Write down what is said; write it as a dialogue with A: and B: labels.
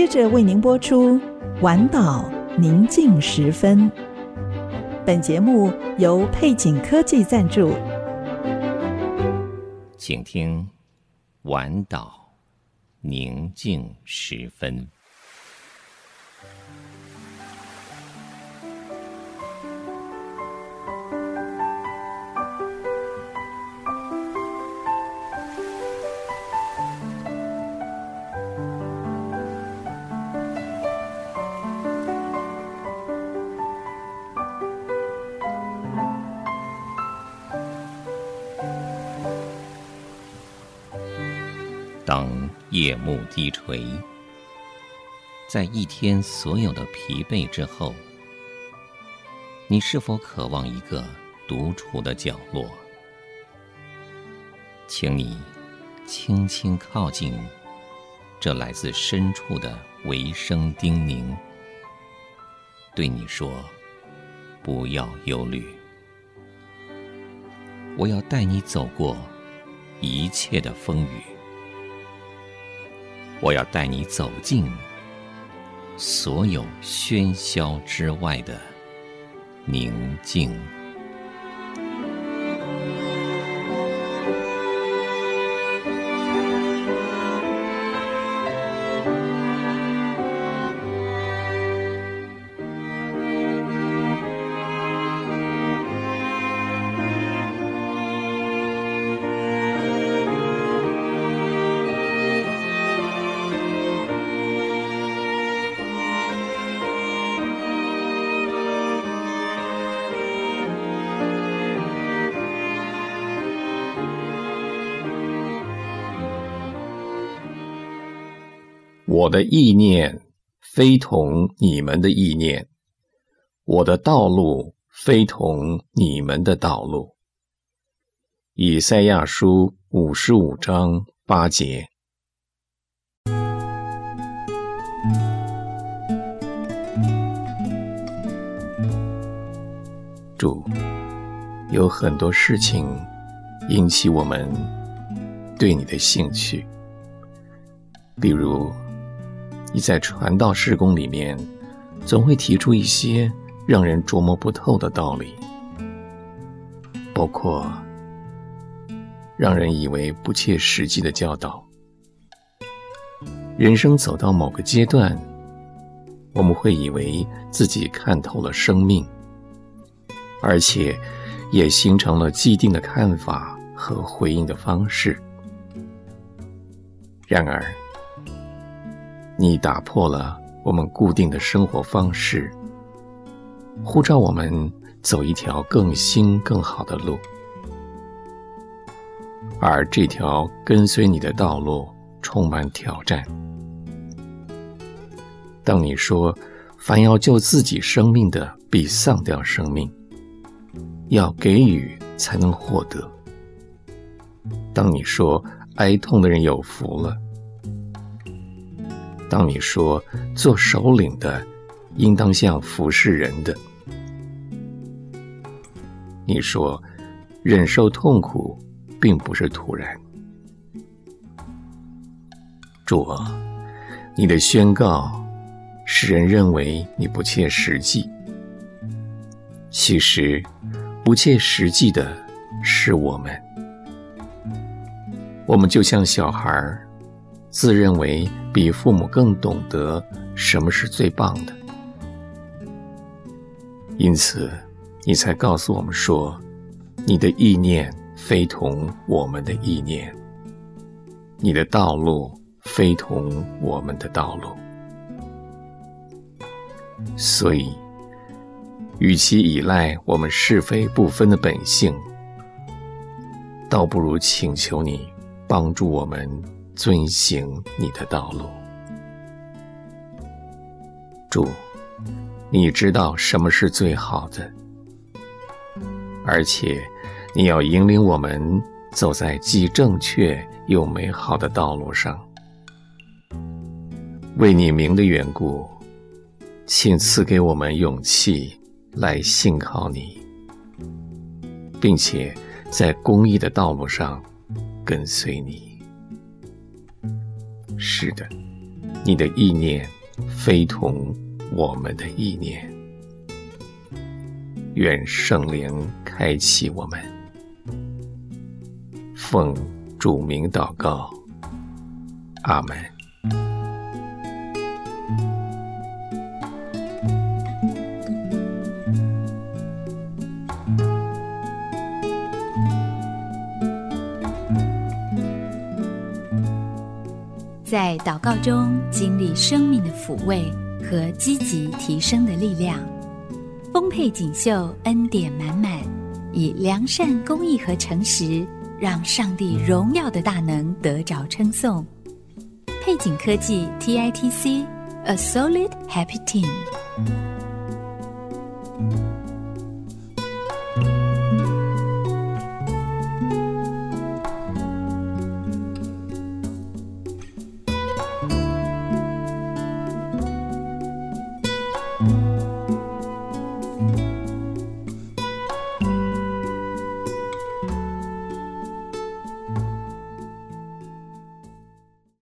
A: 接着为您播出《晚岛宁静时分》。本节目由配景科技赞助，
B: 请听《晚岛宁静时分》。夜幕低垂，在一天所有的疲惫之后，你是否渴望一个独处的角落？请你轻轻靠近这来自深处的微声叮咛，对你说：“不要忧虑，我要带你走过一切的风雨。”我要带你走进所有喧嚣之外的宁静。
C: 我的意念非同你们的意念，我的道路非同你们的道路。以赛亚书五十五章八节。主，有很多事情引起我们对你的兴趣，比如。你在传道事工里面，总会提出一些让人琢磨不透的道理，包括让人以为不切实际的教导。人生走到某个阶段，我们会以为自己看透了生命，而且也形成了既定的看法和回应的方式。然而，你打破了我们固定的生活方式，呼召我们走一条更新更好的路，而这条跟随你的道路充满挑战。当你说“凡要救自己生命的，必丧掉生命”，要给予才能获得。当你说“哀痛的人有福了”。当你说做首领的，应当像服侍人的；你说忍受痛苦，并不是突然。主啊，你的宣告使人认为你不切实际。其实，不切实际的是我们。我们就像小孩自认为比父母更懂得什么是最棒的，因此你才告诉我们说，你的意念非同我们的意念，你的道路非同我们的道路。所以，与其依赖我们是非不分的本性，倒不如请求你帮助我们。遵行你的道路，主，你知道什么是最好的，而且你要引领我们走在既正确又美好的道路上。为你名的缘故，请赐给我们勇气来信靠你，并且在公义的道路上跟随你。是的，你的意念非同我们的意念。愿圣灵开启我们，奉主名祷告，阿门。
D: 在祷告中经历生命的抚慰和积极提升的力量，丰沛锦绣，恩典满满，以良善、公义和诚实，让上帝荣耀的大能得着称颂。配景科技 TITC，A Solid Happy Team。